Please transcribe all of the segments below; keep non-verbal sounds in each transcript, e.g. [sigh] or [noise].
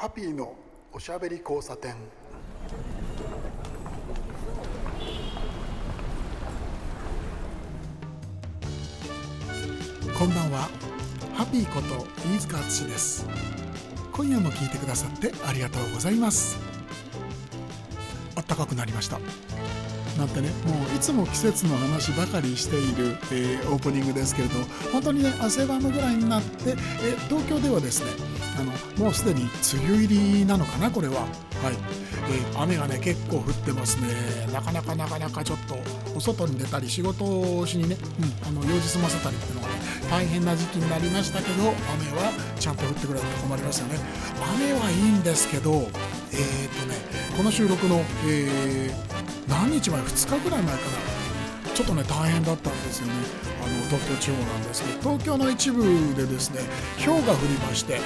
ハッピーのおしゃべり交差点。こんばんは。ハッピーこと飯塚敦です。今夜も聞いてくださってありがとうございます。あったかくなりました。なんてねもういつも季節の話ばかりしている、えー、オープニングですけれど本当にね汗ばむぐらいになって、えー、東京ではですねあのもうすでに梅雨入りなのかなこれは。はい、えー、雨がね結構降ってますね。なかなかなかなかちょっとお外に出たり仕事をしにね、うん、あの用事済ませたりっていうのがね大変な時期になりましたけど雨はちゃんと降ってくれると困りますよね。雨はいいんですけどえっ、とねこの収録の、えー、何日前？2日ぐらい前かな。ちょっとね大変だったんですよね。の東京地方なんですけど東京の一部でですね氷が降りまして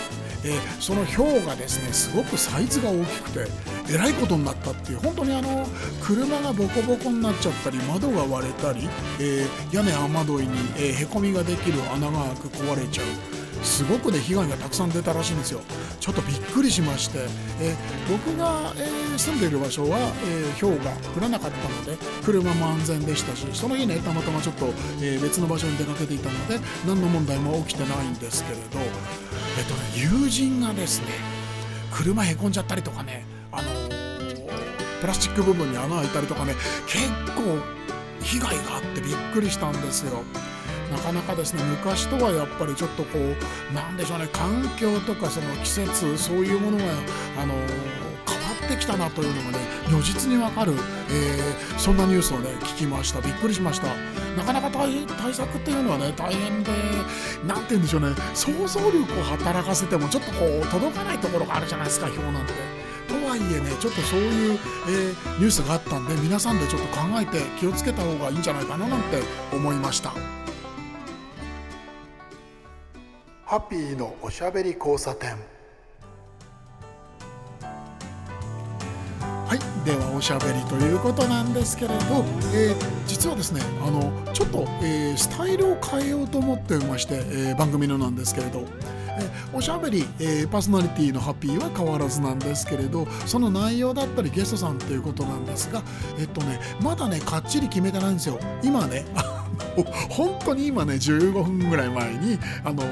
え、その氷がですねすごくサイズが大きくてえらいことになったっていう本当にあの車がボコボコになっちゃったり窓が割れたり、えー、屋根雨どいに、えー、へこみができる穴が開く壊れちゃう。すごくね被害がたくさん出たらしいんですよ。ちょっとびっくりしまして、え、僕が、え、住んでいる場所は、えー、氷が降らなかったので車も安全でしたしその日ねたまたまちょっと、え別の場所に出かけていたので何の問題も起きてないんですけれど。えっとね友人がですね車へこんじゃったりとかねあのプラスチック部分に穴開いたりとかね結構被害があってびっくりしたんですよ。なかなかですね昔とはやっぱりちょっとこうなんでしょうね環境とかその季節そういうものがあの変わってきたなというのがね如実にわかる、えー、そんなニュースをね聞きましたびっくりしましたなかなか対策っていうのはね大変で何て言うんでしょうね想像力を働かせてもちょっとこう届かないところがあるじゃないですか表なんて。とはいえねちょっとそういう、えー、ニュースがあったんで皆さんでちょっと考えて気をつけた方がいいんじゃないかななんて思いました。ハッピーのおしゃべり交差点。はいではおしゃべりということなんですけれど、えー、実はですねあのちょっと、えー、スタイルを変えようと思ってまして、えー、番組のなんですけれどえおしゃべり、えー、パーソナリティのハッピーは変わらずなんですけれどその内容だったりゲストさんということなんですがえっとねまだねかっちり決めてないんですよ。今ね本当に今ね15分ぐらい前にあの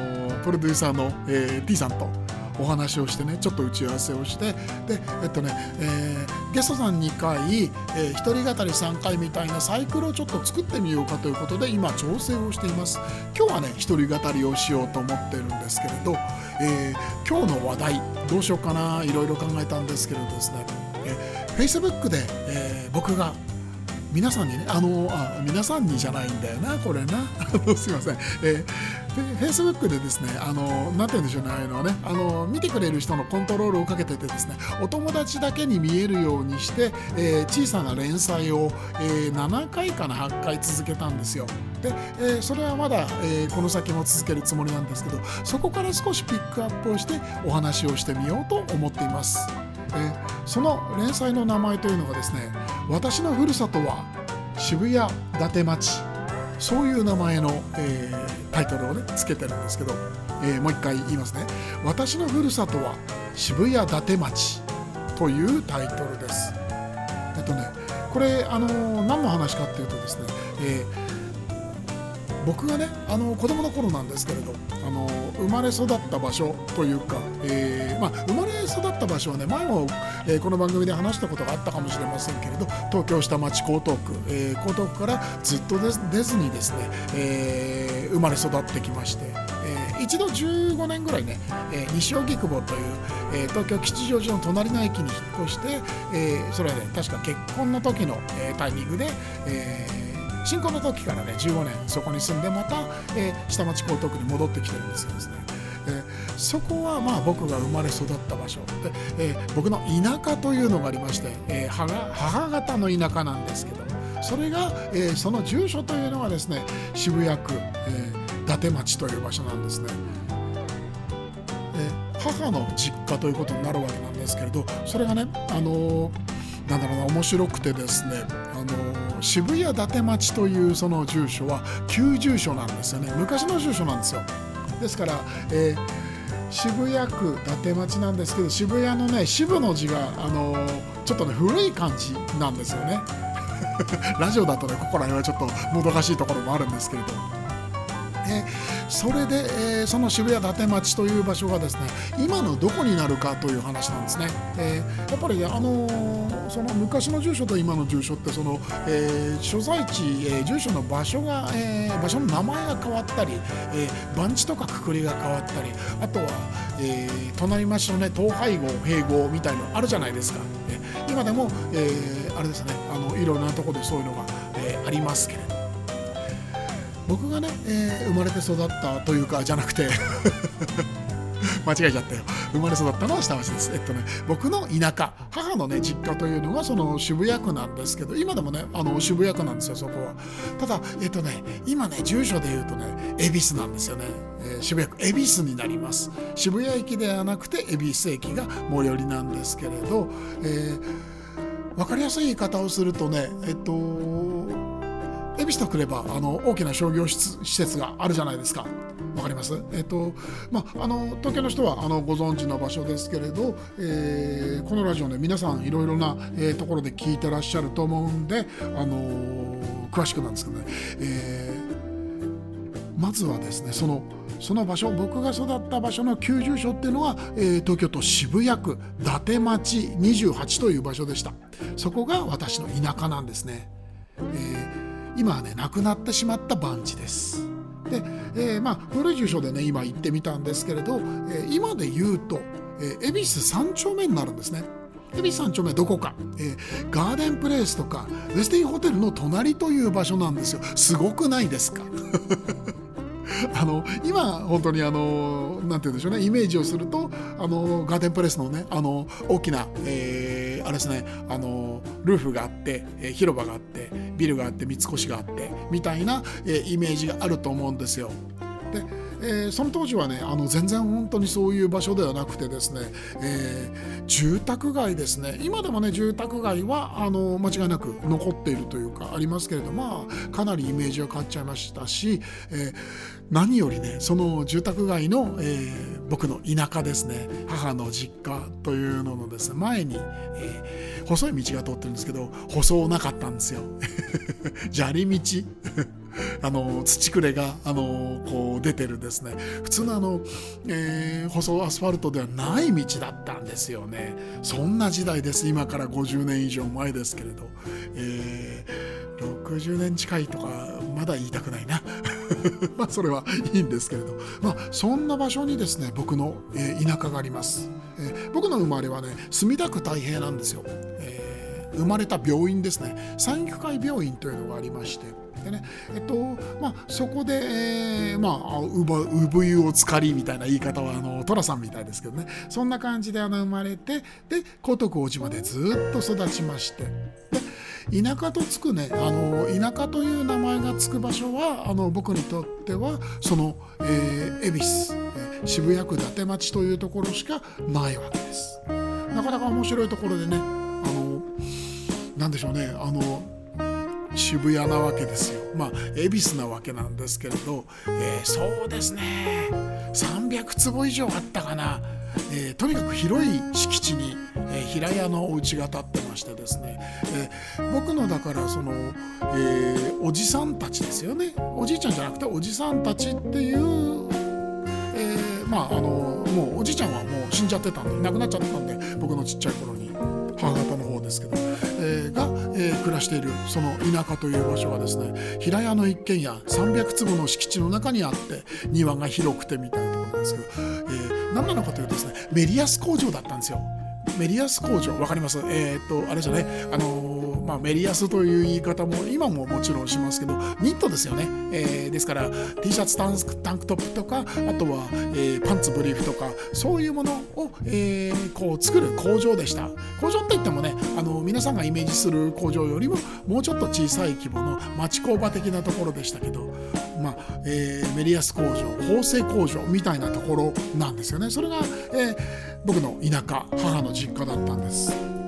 プロデューサーの、えー、T さんとお話をしてねちょっと打ち合わせをしてでえっとね、えー、ゲストさん2回、えー、一人語り3回みたいなサイクルをちょっと作ってみようかということで今調整をしています。今日はね一人語りをしようと思ってるんですけれど、えー、今日の話題どうしようかないろいろ考えたんですけれどですね、え、Facebook で、えー、僕が皆さんにねあのあ皆さんにじゃないんだよなこれな。[laughs] すいません、えー、フェイスブックでですねあのなんて言うんでしょうねああいうのはねあの見てくれる人のコントロールをかけててですねお友達だけに見えるようにして、えー、小さな連載を、えー、7回かな8回続けたんですよ。で、えー、それはまだ、えー、この先も続けるつもりなんですけどそこから少しピックアップをしてお話をしてみようと思っています。えその連載の名前というのがですね私のふるさとは渋谷伊達町。そういう名前の、えー、タイトルをねつけてるんですけど、えー、もう一回言いますね。私のふるさとは渋谷伊達町というタイトルです。えっとねこれあの何の話かっていうとですね、えー僕がねあの子供の頃なんですけれどあの生まれ育った場所というか、えー、まあ、生まれ育った場所はね前も、えー、この番組で話したことがあったかもしれませんけれど東京下町江東区、えー、江東区からずっと出ずにですね、え生まれ育ってきまして、一度15年ぐらいね、え西荻窪という、え東京吉祥寺の隣の駅に引っ越して、えそれはね確か結婚の時の、えタイミングで、えー新婚の時からね15年そこに住んでまた、えー、下町江東区に戻ってきてるんですよですね。えー、そこはまあ僕が生まれ育った場所で、えー、僕の田舎というのがありまして、えー、母母方の田舎なんですけどそれが、えー、その住所というのがですね渋谷区、えー、伊達町という場所なんですね。えー、母の実家ということになるわけなんですけれどそれがねあのー、なんだろうな面白くてですね渋谷伊達町というその住所は旧住所なんですよね。昔の住所なんですよ。ですから、えー渋谷区伊達町なんですけど渋谷のね渋の字があのちょっとね古い感じなんですよね。[laughs] ラジオだとねここら辺はちょっともどかしいところもあるんですけれどえそれで、えー、その渋谷伊達町という場所がですね今のどこになるかという話なんですね、えー、やっぱり、ね、あのー、その昔の住所と今の住所ってその、え所在地、え住所の場所が、え場所の名前が変わったり、え番地とかくくりが変わったりあとは、え隣町のね統廃合併合みたいのあるじゃないですか、え今でも、えあれですねあのいろんなところでそういうのが、えありますけれど僕がね、えー、生まれて育ったというかじゃなくて [laughs] 間違えちゃったよ。生まれ育ったのは下町です。えっとね僕の田舎母のね実家というのがその渋谷区なんですけど今でもねあの渋谷区なんですよそこは。ただえっとね今ね住所で言うとね恵比寿なんですよね、えー、渋谷区。恵比寿になります。渋谷駅ではなくて恵比寿駅が最寄りなんですけれど、えー、分かりやすい言い方をするとねえっと恵比寿とくればあの大きな商業施設があるじゃないですか。わかります、えっとまあ、あの東京の人はあのご存知の場所ですけれど、えー、このラジオね皆さんいろいろな、えー、ところで聞いてらっしゃると思うんで、あのー、詳しくなんですけどね、えー、まずはですねそのその場所僕が育った場所の旧住所っていうのは、えー、東京都渋谷区伊達町28という場所でしたそこが私の田舎なんですね。えー今はね亡くなってしまった番地です。で、えー、まあ古い住所でね今行ってみたんですけれど、えー、今で言うと、えー、恵比寿三丁目になるんですね。恵比寿三丁目どこか、えー、ガーデンプレイスとかウェスティンホテルの隣という場所なんですよすごくないですか？[laughs] あの今本当にあのなんて言うんでしょうねイメージをするとあのガーデンプレイスのねあの大きな、えー、あれですねあのルーフがあって、え、広場があってビルがあって三越があってみたいな、え、イメージがあると思うんですよ。でえー、その当時はねあの全然本当にそういう場所ではなくてですね、えー、住宅街ですね今でもね住宅街はあの間違いなく残っているというかありますけれどまあかなりイメージが変わっちゃいましたし、えー、何よりねその住宅街の、えー、僕の田舎ですね母の実家というののですね前に、えー、細い道が通ってるんですけど舗装なかったんですよ。[laughs] 砂利道。[laughs] あの土くれがあのこう出てるですね。普通のあの、えー、舗装アスファルトではない道だったんですよね。そんな時代です。今から50年以上前ですけれど、えー、60年近いとかまだ言いたくないな。[laughs] まそれはいいんですけれど。まあそんな場所にですね僕の、え、田舎があります、えー、僕の生まれはね墨田区太平なんですよ、えー、生まれた病院ですね。産育会病院というのがありましてでねえっとまあそこで、えー、まあ産湯をつかりみたいな言い方はあの寅さんみたいですけどねそんな感じであの生まれてで江東区大島でずっと育ちましてで田舎とつくねあの田舎という名前がつく場所はあの僕にとってはその、えー、恵比寿、渋谷区伊達町というところしかないわけです。なかなか面白いところでねあのなんでしょうねあの渋谷なわけですよ。まあ恵比寿なわけなんですけれど、えー、そうですね。300坪以上あったかな、えー、とにかく広い敷地に、えー、平屋のお家が建ってましてですね、えー、僕のだからその、え、おじさんたちですよね。おじいちゃんじゃなくておじさんたちっていう、え、まああのもうおじいちゃんはもう死んじゃってたんで亡くなっちゃったんで僕のちっちゃい頃に母方の方ですけど、えー、が、えー、暮らしているその田舎という場所はですね平屋の一軒家300坪の敷地の中にあって庭が広くてみたいなところなんですけど、えー、何なのかというとですねメリヤス工場だったんですよ。メリヤス工場分かります？えっ、とあれじゃねあのまあ、メリヤスという言い方も今ももちろんしますけどニットですよね、えー、ですから T シャツタンタンクトップとかあとは、えー、パンツブリーフとかそういうものを、えー、こう作る工場でした。工場って言ってもねあの皆さんがイメージする工場よりももうちょっと小さい規模の町工場的なところでしたけどまあえー、メリヤス工場縫製工場みたいなところなんですよね。それが、えー、僕の田舎母の実家だったんです。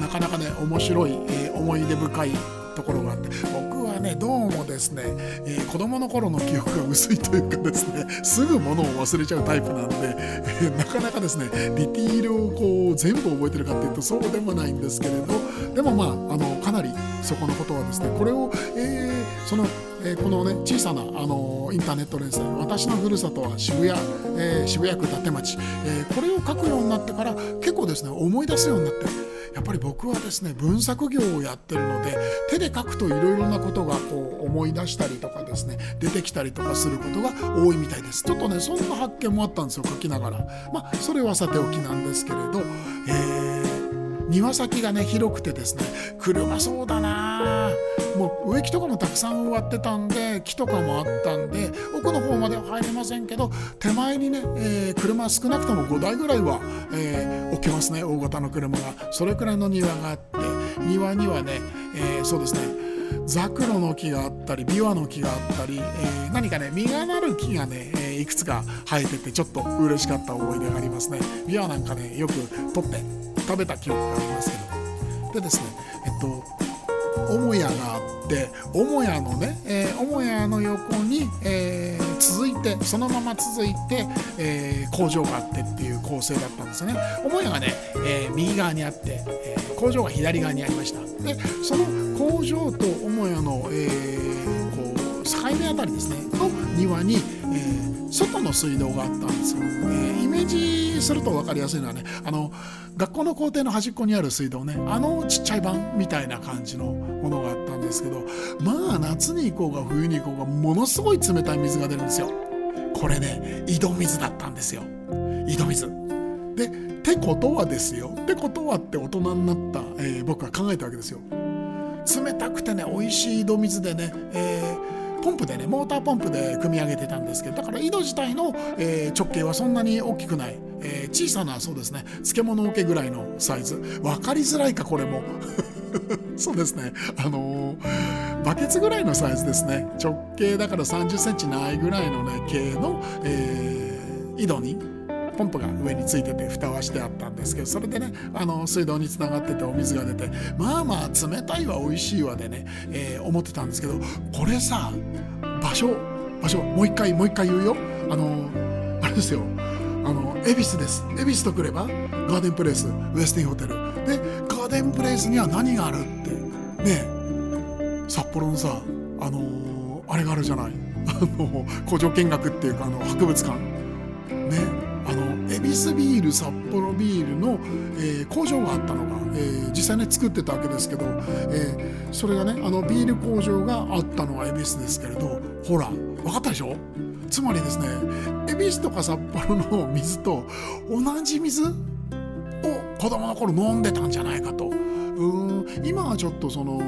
なかなかね面白い、えー、思い出深いところがあって僕はねどうもですね、えー、子供の頃の記憶が薄いというかですねすぐ物を忘れちゃうタイプなんで、えー、なかなかですねディティールをこう全部覚えてるかっていうとそうでもないんですけれどでもまああのかなりそこのことはですねこれを、えー、そのえー、このね小さな、あのー、インターネット連載「私のふるさとは渋谷、えー、渋谷区伊達町」えこれを書くようになってから結構ですね思い出すようになってやっぱり僕はですね文作業をやってるので手で書くといろいろなことがこう思い出したりとかですね出てきたりとかすることが多いみたいです。ちょっとねそんな発見もあったんですよ書きながら。まあそれはさておきなんですけれど、えー、庭先がね広くてですね車そうだなもう植木とかもたくさん植わってたんで木とかもあったんで奥の方までは入れませんけど手前にね、えー、車少なくとも5台ぐらいは、えー、置けますね大型の車が。それくらいの庭があって庭にはね、えー、そうですねザクロの木があったりビワの木があったり、えー、何かね実がなる木がね、えー、いくつか生えててちょっと嬉しかった思い出がありますね。ビワなんかねよく取って食べた記憶がありますけど。でですねえっと母屋があって母屋のね、えー、母屋の横に、えー、続いてそのまま続いて、えー、工場があってっていう構成だったんですよね。母屋がね、えー、右側にあって、えー、工場が左側にありました。でその工場と母屋の、えー、こう境目あたりですねの庭に、えー、外の水道があったんですよ、えー、イメージすると分かりやすいのはねあの学校の校庭の端っこにある水道ねあのちっちゃい版みたいな感じのものがあったんですけどまあ夏に行こうが冬に行こうがものすごい冷たい水が出るんですよ。これね井戸水だったんですよ。井戸水。でってことはですよ。ってことはって大人になった、えー、僕は考えたわけですよ。冷たくてね美味しい井戸水でね、えー、ポンプでねモーターポンプで組み上げてたんですけどだから井戸自体の、えー、直径はそんなに大きくない。えー、小さなそうですね漬物桶ぐらいのサイズ。分かりづらいかこれも。[laughs] そうですね。あのー、バケツぐらいのサイズですね。直径だから3 0センチないぐらいのね系の、えー、井戸にポンプが上についてて蓋はしてあったんですけどそれでねあの水道につながっててお水が出てまあまあ冷たいわ美味しいわでね、えー、思ってたんですけどこれさ場所場所もう一回もう一回言うよ。あのあれですよ。あの恵比寿です。恵比寿とくればガーデンプレイスウエスティンホテル。でガーデンプレイスには何があるってね札幌のさあの、あれがあるじゃない。あの工場見学っていうかあの博物館。ねビール札幌ビールの、えー、工場があったのが、えー、実際ね作ってたわけですけど、えー、それがねあのビール工場があったのが恵比寿ですけれどほら分かったでしょ？つまりですね恵比寿とか札幌の水と同じ水を子供の頃飲んでたんじゃないかと。うん今はちょっとその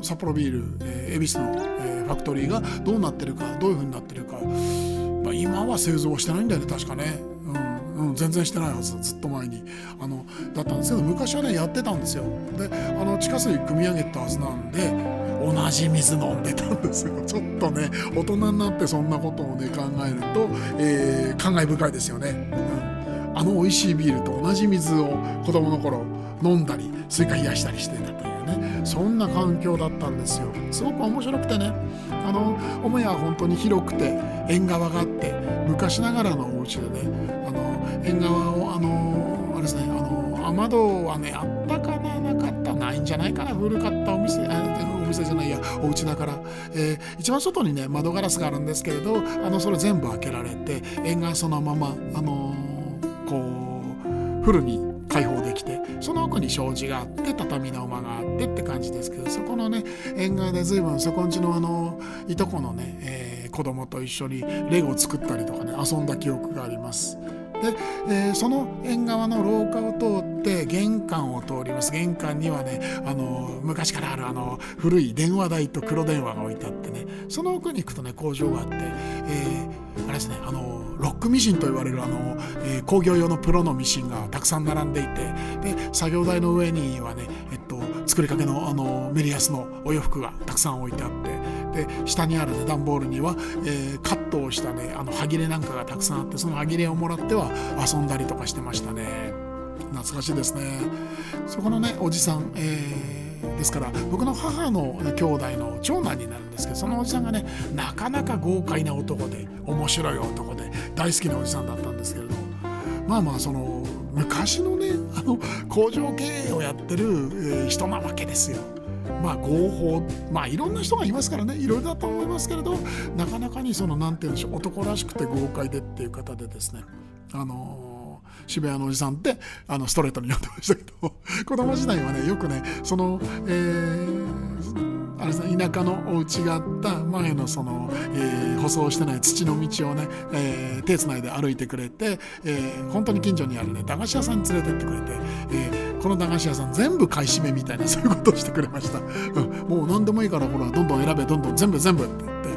札幌ビール、えー、恵比寿の、えー、ファクトリーがどうなってるかどういうふうになってるか、ま、今は製造してないんだよね確かね。全然してないはずずっと前に。あのだったんですけど昔はねやってたんですよ。であの地下水汲み上げたはずなんで同じ水飲んでたんですよ。[laughs] ちょっとね大人になってそんなことをね考えると、えー、感慨深いですよね、うん、あの美味しいビールと同じ水を子供の頃飲んだりスイカ冷やしたりしてたというね。そんな環境だったんですよ。すごく面白くてね。あの母屋は本当に広くて縁側があって昔ながらのお家でねあの縁側をあのあれですねあの雨戸はねあったかななかったないんじゃないかな古かったお店あお店じゃないやお家だから、えー、一番外にね窓ガラスがあるんですけれどあのそれ全部開けられて縁側そのままあのこうフルに開放できてその奥に障子があって畳の間があってって感じですけどそこのね縁側で随分そこんちのあのいとこのね、えー、子供と一緒にレゴを作ったりとかね遊んだ記憶があります。で、えー、その縁側の廊下を通って玄関を通ります。玄関にはねあの昔からあるあの古い電話台と黒電話が置いてあってね。その奥に行くとね工場があって、えー、あれですねあのロックミシンと言われるあの、えー、工業用のプロのミシンがたくさん並んでいてで作業台の上にはね、えっと、作りかけのあのメリヤスのお洋服がたくさん置いてあってで下にある、ね、段ボールには、えー、カットをしたねあの歯切れなんかがたくさんあってその歯切れをもらっては遊んだりとかしてましたね。懐かしいですねそこのねおじさん、えー、ですから僕の母の兄弟の長男になるんですけどそのおじさんがねなかなか豪快な男で面白い男で大好きなおじさんだったんですけれどまあまあその昔のねあの工場経営をやってる、えー、人なわけですよ。まあ合法まあいろんな人がいますからねいろいろだと思いますけれどなかなかにその何て言うんでしょう男らしくて豪快でっていう方でですねあの渋谷のおじさんってあのストレートに呼んでましたけど [laughs] 子供時代はねよくねその、えー、あれですね田舎のお家があった前のその、えー、舗装してない土の道をね、えー、手つないで歩いてくれて、えー、本当に近所にあるね駄菓子屋さんに連れてってくれて、えー、この駄菓子屋さん全部買い占めみたいな [laughs] そういうことをしてくれました、うん、もう何でもいいからほらどんどん選べどんどん全部全部って言って。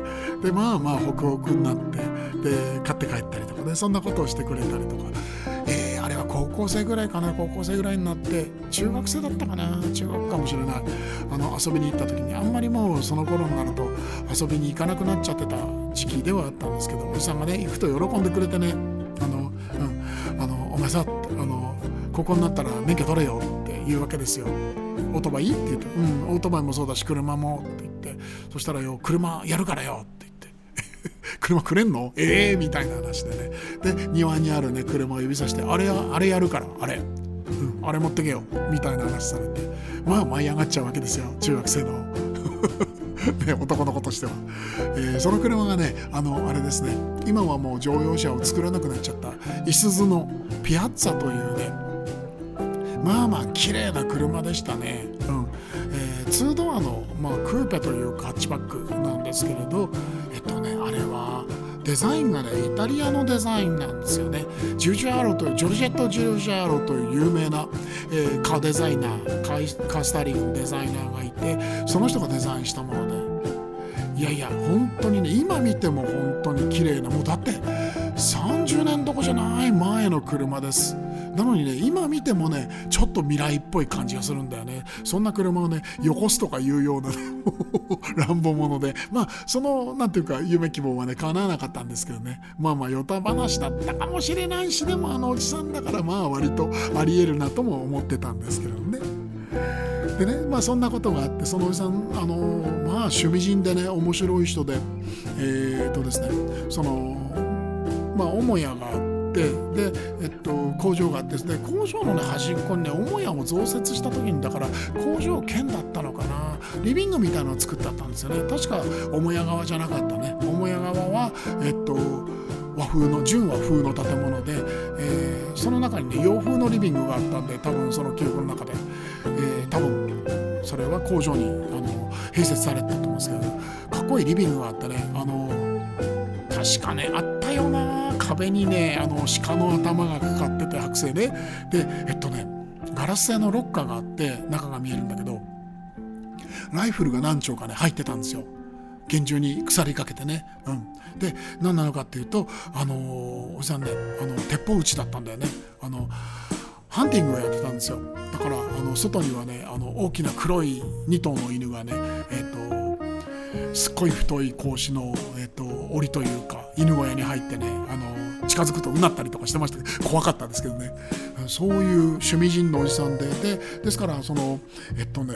でまあまあホクホクになってで買って帰ったりとかねそんなことをしてくれたりとか、高校生ぐらいかな高校生ぐらいになって中学生だったかな中学かもしれないあの遊びに行った時にあんまりもうその頃になると遊びに行かなくなっちゃってた時期ではあったんですけどおじさんがね行くと喜んでくれてねあの、うん、あのお前さあのここになったら免許取れよって言うわけですよ。オートバイ？って言って、うん、オートバイもそうだし車もって言ってそしたらよ車やるからよって車くれんの？ええー、みたいな話でね。で庭にあるね車を指さしてあれあれやるからあれ、うん、あれ持ってけよ。みたいな話されて。まあ舞い上がっちゃうわけですよ。中学生の。[laughs] ね、男の子としては、えー、その車がねあのあれですね。今はもう乗用車を作らなくなっちゃった。いすゞのピアッツァというね。まあまあ綺麗な車でしたね、うん。えー、2ドアの、まあ、クーペというかハッチバックなんですけれど。えっとねデザインがねイタリアのデザインなんですよね。ジュジャーロというジョルジェット・ジュジャーロという有名な、えー、カーデザイナーカースタリングデザイナーがいてその人がデザインしたもので。いやいや本当にね今見ても本当に綺麗なもうだって30年どこじゃない前の車です。なのにね今見てもねちょっと未来っぽい感じがするんだよね。そんな車をねよこすとかいうような、ね、[laughs] 乱暴者で。まあそのなんていうか夢希望はね叶わなかったんですけどね。まあまあヨタ話だったかもしれないしでもあのおじさんだからまあ割とありえるなとも思ってたんですけどね。でねまあそんなことがあってそのおじさんあのまあ趣味人でね面白い人でえー、っとですねそのまあ母屋があってで、えっと、工場があってですね工場の、ね、端っこにね母屋を増設した時にだから工場兼だったのかな。リビングみたいなのを作ってあったんですよね。確か母屋側じゃなかったね。母屋側はえっと和風の純和風の建物で、えー、その中にね洋風のリビングがあったんで多分その記憶の中で、えー、多分それは工場にあの併設されてたと思うんですけどかっこいいリビングがあってね。あの確かねあったよな。壁にねあの鹿の頭がかかってて剥製ででえっとねガラス製のロッカーがあって中が見えるんだけどライフルが何丁かね入ってたんですよ。厳重に鎖かけてね、うん、で何なのかっていうとあのおじさんねあの鉄砲撃ちだったんだよね。あのハンティングをやってたんですよ。だからあの外にはねあの大きな黒い2頭の犬がねえっ、とすっごい太い格子の、えーと、檻というか犬小屋に入ってねあの近づくとうなったりとかしてましたけど怖かったですけどね。そういう趣味人のおじさんででですからそのえっとね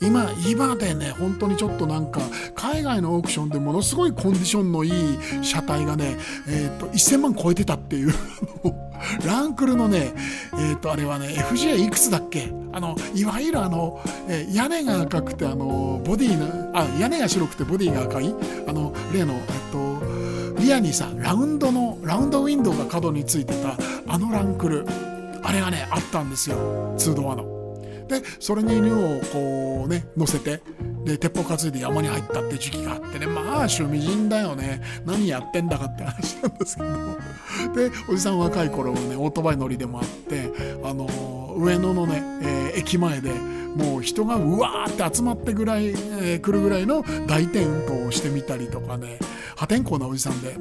今今でね本当にちょっとなんか海外のオークションでものすごいコンディションのいい車体がね、えーと、1000万超えてたっていう [laughs] ランクルのねえっ、ー、とあれはね FJ いくつだっけ？あのいわゆるあの、えー、屋根が赤くてあのボディのあ屋根が白くてボディが赤い？あの例のえっ、とリアにさラウンドのラウンドウィンドウが角についてたあのランクルあれがねあったんですよ。2ドアの。でそれに犬をこうね乗せてで鉄砲担いで山に入ったって時期があってね。まあ趣味人だよね。何やってんだかって話なんですけど。でおじさん若い頃はねオートバイ乗りでもあってあの上野のね、えー、駅前でもう人がうわーって集まってぐらい、えー、来るぐらいの大転倒をしてみたりとかね。破天荒なおじさんで。で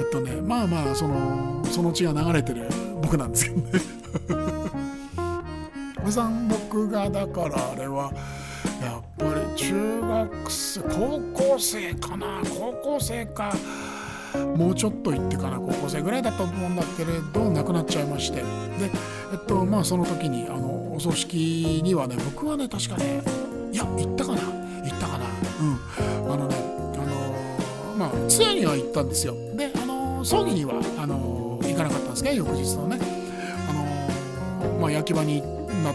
えっとねまあまあそのその血が流れてる僕なんですけどね。さん僕がだからあれはやっぱり中学生高校生かな高校生かもうちょっと行ってから高校生ぐらいだったと思うんだけれど亡くなっちゃいましてでえっとまあその時にあのお葬式にはね僕はね確かねいや行ったかな行ったかな。うん。あのねあのまあ通夜には行ったんですよであの葬儀にはあの行かなかったんですね翌日のねあのまあ焼き場に行ってな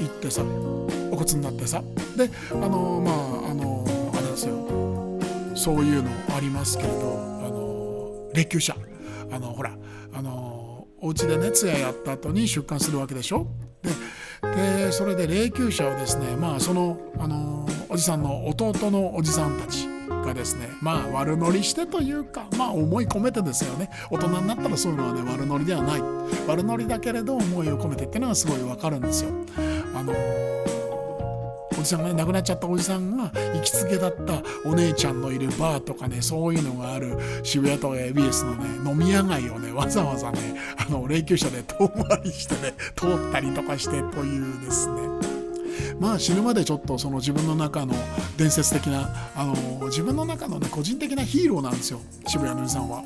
行ってさお骨になってさ。であのまああのあれですよ。そういうのありますけれどあの霊柩車。あのほらあのお家でね通夜やった後に出棺するわけでしょ。ででそれで霊柩車をですねまあそのあのおじさんの弟のおじさんたちがですねまあ悪乗りしてというかまあ思い込めてですよね。大人になったらそういうのはね悪乗りではない。悪乗りだけれど思いを込めてっていうのはすごいわかるんですよ。あのおじさんが、ね、亡くなっちゃったおじさんが行きつけだったお姉ちゃんのいるバーとかねそういうのがある渋谷とか ABS のね飲み屋街をねわざわざねあの霊柩車で遠回りしてね通ったりとかしてというですね。まあ死ぬまでちょっとその自分の中の伝説的なあの自分の中のね個人的なヒーローなんですよ。渋谷のおじさんは。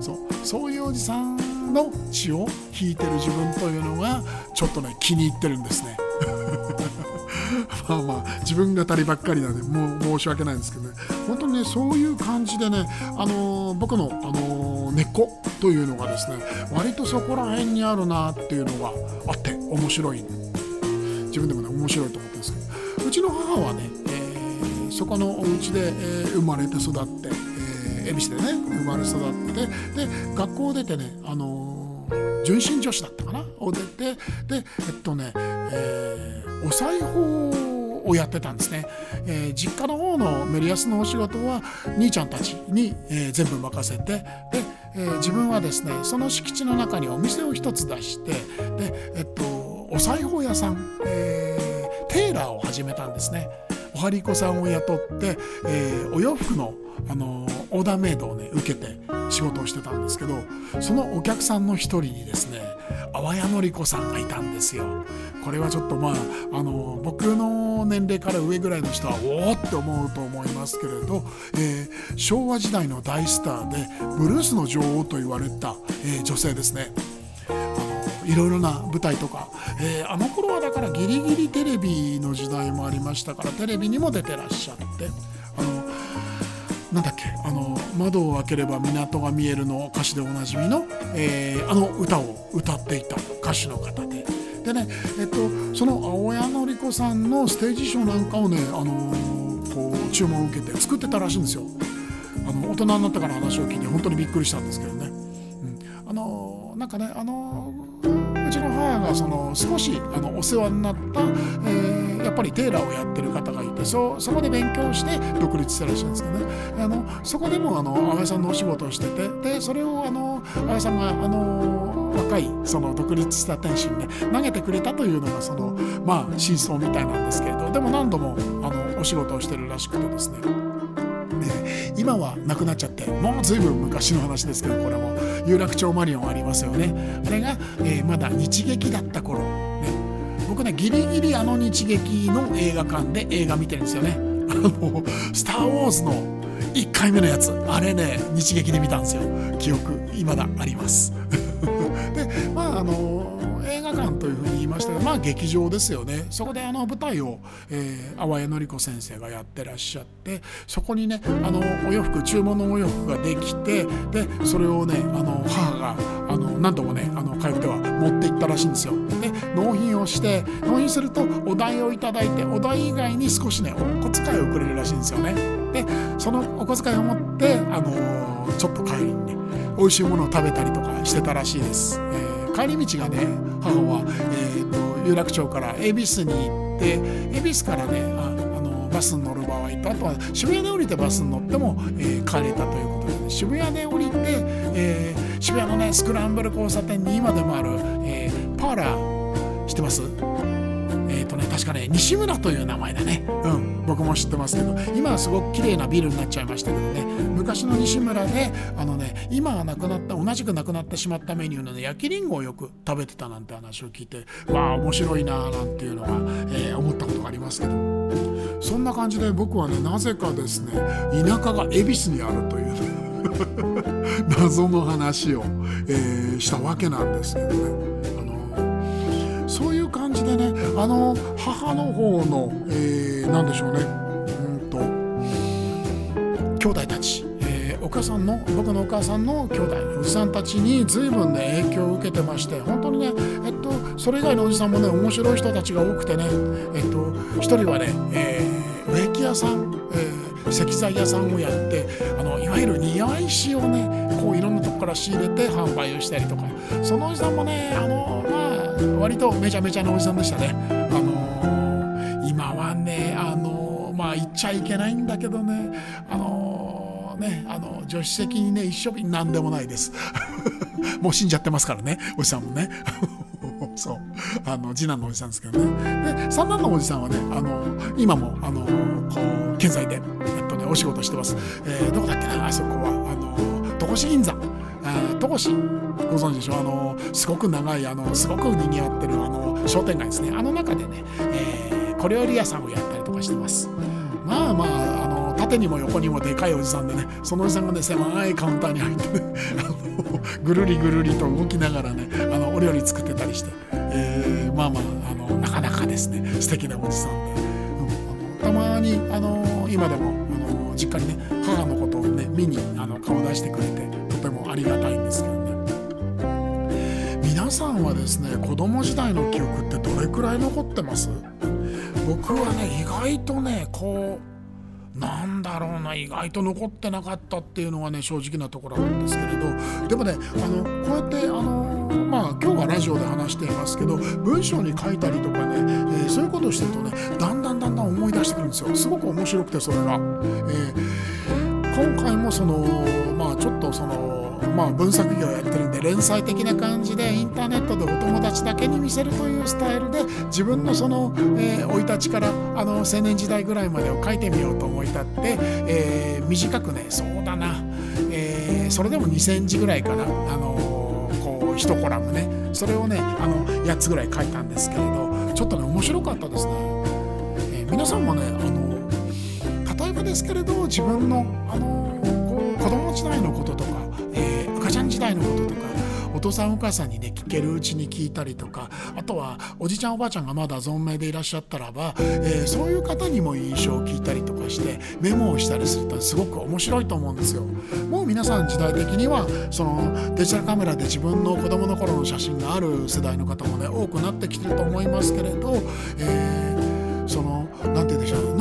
そう。そういうおじさんの血を引いてる自分というのがちょっとね気に入ってるんですね。[laughs] まあまあ自分語りばっかりなんでもう申し訳ないんですけどね。本当にねそういう感じでね、あのー、僕の、あのー、根っこというのがですね割とそこら辺にあるなっていうのがあって面白いんです自分でもね面白いと思ってるんですけどうちの母はね、えー、そこのお家で、えー、生まれて育って、えー、恵比寿でね生まれ育ってで学校を出てね、あのー、純真女子だったかな？を出てでえっとね、えー、お裁縫をやってたんですね、えー、実家の方のメリヤスのお仕事は兄ちゃんたちに、えー、全部任せてで、えー、自分はですねその敷地の中にお店を一つ出してでえっと裁縫屋さん、えー、テーラーを始めたんですね。おはりこさんを雇って、えー、お洋服の、あのー、オーダーメイドをね受けて仕事をしてたんですけどそのお客さんの一人にですね淡谷のり子さんがいたんですよ。これはちょっとまあ、あのー、僕の年齢から上ぐらいの人はおおって思うと思いますけれど、えー、昭和時代の大スターでブルースの女王と言われた、え、女性ですね。いろいろな舞台とか、えー、あの頃はだからギリギリテレビの時代もありましたからテレビにも出てらっしゃってあのなんだっけあの窓を開ければ港が見えるの歌詞でおなじみの、えー、あの歌を歌っていた歌手の方で。でね、えっと、その青谷のり子さんのステージショーなんかをね、あのー、こう注文を受けて作ってたらしいんですよ。あの大人になったから話を聞いて本当にびっくりしたんですけどね。うん、あのー、なんかね、あのー、がその少しあのお世話になった、えー、やっぱりテーラーをやってる方がいてそそこで勉強して独立したらしいんですけどね。あのそこでもあの淡谷さんのお仕事をしててでそれをあの淡谷さんがあの若いその独立した天使にね投げてくれたというのがそのまあ真相みたいなんですけれどでも何度もあのお仕事をしてるらしくてですね。え今はなくなっちゃってもう随分昔の話ですけどこれも。有楽町マリオンありますよね。あれが、えー、まだ日劇だった頃、ね、僕ねギリギリあの日劇の映画館で映画見てるんですよね。あの「スター・ウォーズ」の1回目のやつ。あれね日劇で見たんですよ。記憶未だあります。[laughs] でまああのしたがまあ劇場ですよね。そこであの舞台を、えー、淡谷の子先生がやってらっしゃってそこにねあのお洋服注文のお洋服ができてでそれをねあの母があの何度もねあの通っては持って行ったらしいんですよ。で納品をして納品するとお代をいただいてお代以外に少しねお小遣いをくれるらしいんですよね。でそのお小遣いを持ってあのちょっと帰りにね美味しいものを食べたりとかしてたらしいです、えー帰り道がね母は、えー、有楽町から恵比寿に行って恵比寿からねあのバスに乗る場合とあとは渋谷で降りてバスに乗っても、えー、帰れたということで、ね、渋谷で降りて、えー、渋谷のねスクランブル交差点に今でもある、えー、パーラー知ってます、確かね西村という名前だね。うん僕も知ってますけど今はすごく綺麗なビルになっちゃいましたけどね。昔の西村であのね今はなくなった同じくなくなってしまったメニューの、ね、焼きりんごをよく食べてたなんて話を聞いてわあ面白いなーなんていうのが、えー、思ったことがありますけど。そんな感じで僕はねなぜかですね田舎が恵比寿にあるという [laughs] 謎の話を、えー、したわけなんですけどね。そういう感じでねあの母の方の、えー、何でしょうね。うんと兄弟たち。えお母さんの僕のお母さんの兄弟おじさんたちに随分ね影響を受けてまして本当にねえっとそれ以外のおじさんもね面白い人たちが多くてねえっと一人はね、えー、植木屋さん、えー、石材屋さんをやってあのいわゆる庭石をねこういろんなとこから仕入れて販売をしたりとか。そのおじさんもねあのまあ割とめちゃめちゃなおじさんでしたね。あの今はねあのまあ言っちゃいけないんだけどね。あのねあの助手席にね一生懸命何でもないです。[laughs] もう死んじゃってますからねおじさんもね。[laughs] そう。あの次男のおじさんですけどね。で三男のおじさんはねあの今もあのこう健在で、えっとね、お仕事してます、えー、どこだっけなあそこは。越銀座。戸越ご存知でしょ？あのすごく長いあのすごくにぎわってるあの商店街ですね。あの中でね、えー、小料理屋さんをやったりとかしてます。まあまああの縦にも横にもでかいおじさんでねそのおじさんがね狭いカウンターに入ってね [laughs] ぐるりぐるりと動きながらねあのお料理作ってたりして、えー、まあまああのなかなかですね素敵なおじさんで、うん、あのたまにあの今でもあの実家にね母のことをね見にあの顔出してくれてとてもありがたいんですけどね。皆さんはですね子供時代の記憶ってどれくらい残ってます？僕はね意外とねこうなんだろうな意外と残ってなかったっていうのがね正直なところなんですけれど。でもねあのこうやってあのまあ今日はラジオで話していますけど文章に書いたりとかね、えー、そういうことをしてるとねだんだんだんだん思い出してくるんですよ。すごく面白くてそれが。えー、今回もそのまあちょっとそのまあ、文作業やってるんで連載的な感じでインターネットでお友達だけに見せるというスタイルで自分のその生、えー、い立ちからあの青年時代ぐらいまでを書いてみようと思い立って、えー、短くねそうだな、えー、それでも2センチぐらいかな、あのこう1コラムねそれをねあの8つぐらい書いたんですけれどちょっとね面白かったですね。え皆さんもねあのですけれど自分のあのこう子供時代のこととかえ、赤ちゃん時代のこととかお父さんお母さんにね聞けるうちに聞いたりとかあとはおじちゃんおばあちゃんがまだ存命でいらっしゃったらば、えー、そういう方にも印象を聞いたりとかしてメモをしたりするとすごく面白いと思うんですよ。もう皆さん時代的にはそのデジタルカメラで自分の子供の頃の写真がある世代の方もね多くなってきてると思いますけれど、えー、その何て言うんでしょう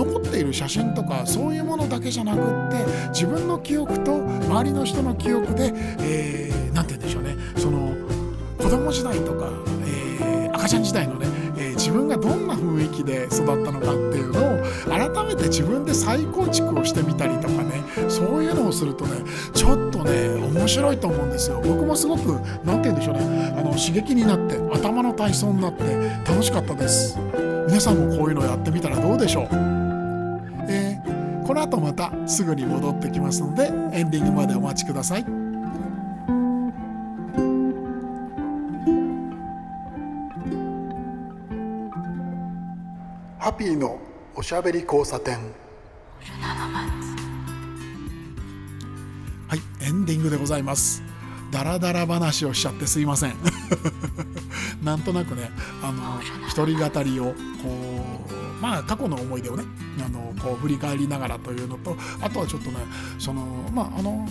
写真とかそういうものだけじゃなくって自分の記憶と周りの人の記憶で何、えー、て言うんでしょうね。その子供時代とか、えー、赤ちゃん時代のね、えー、自分がどんな雰囲気で育ったのかっていうのを改めて自分で再構築をしてみたりとかねそういうのをするとねちょっとね面白いと思うんですよ。僕もすごく何て言うんでしょうね。あの刺激になって頭の体操になって楽しかったです。皆さんもこういうのやってみたらどうでしょう、この後またすぐに戻ってきますのでエンディングまでお待ちください。ハッピーのおしゃべり交差点。はいエンディングでございます。ダラダラ話をしちゃってすいません。[laughs] なんとなくねあの一人語りをこうまあ過去の思い出をねあのこう振り返りながらというのとあとはちょっとねそのまああの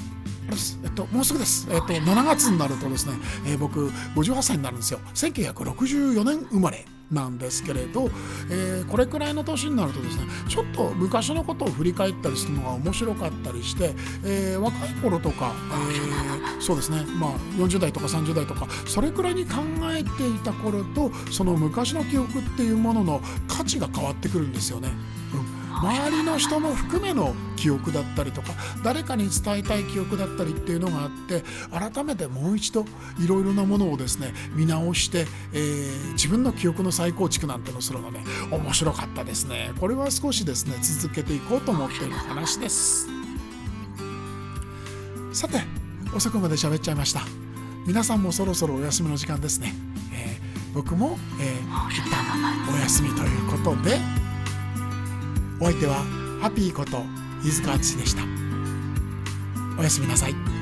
えっと、もうすぐです、えっと、7月になるとですね、えー、僕58歳になるんですよ。1964年生まれ。なんですけれど、えー、これくらいの年になるとですねちょっと昔のことを振り返ったりするのが面白かったりして、えー、若い頃とか、えー、そうですねまあ40代とか30代とかそれくらいに考えていた頃とその昔の記憶っていうものの価値が変わってくるんですよね。うん周りの人も含めの記憶だったりとか誰かに伝えたい記憶だったりっていうのがあって改めてもう一度いろいろなものをですね見直して、えー、自分の記憶の再構築なんてのするのね面白かったですね。これは少しですね続けていこうと思っている話です。さて遅くまで喋っちゃいました。皆さんもそろそろお休みの時間ですね、えー、僕も、えー、一旦お休みということでお相手はハッピーこと飯塚敦でした。おやすみなさい。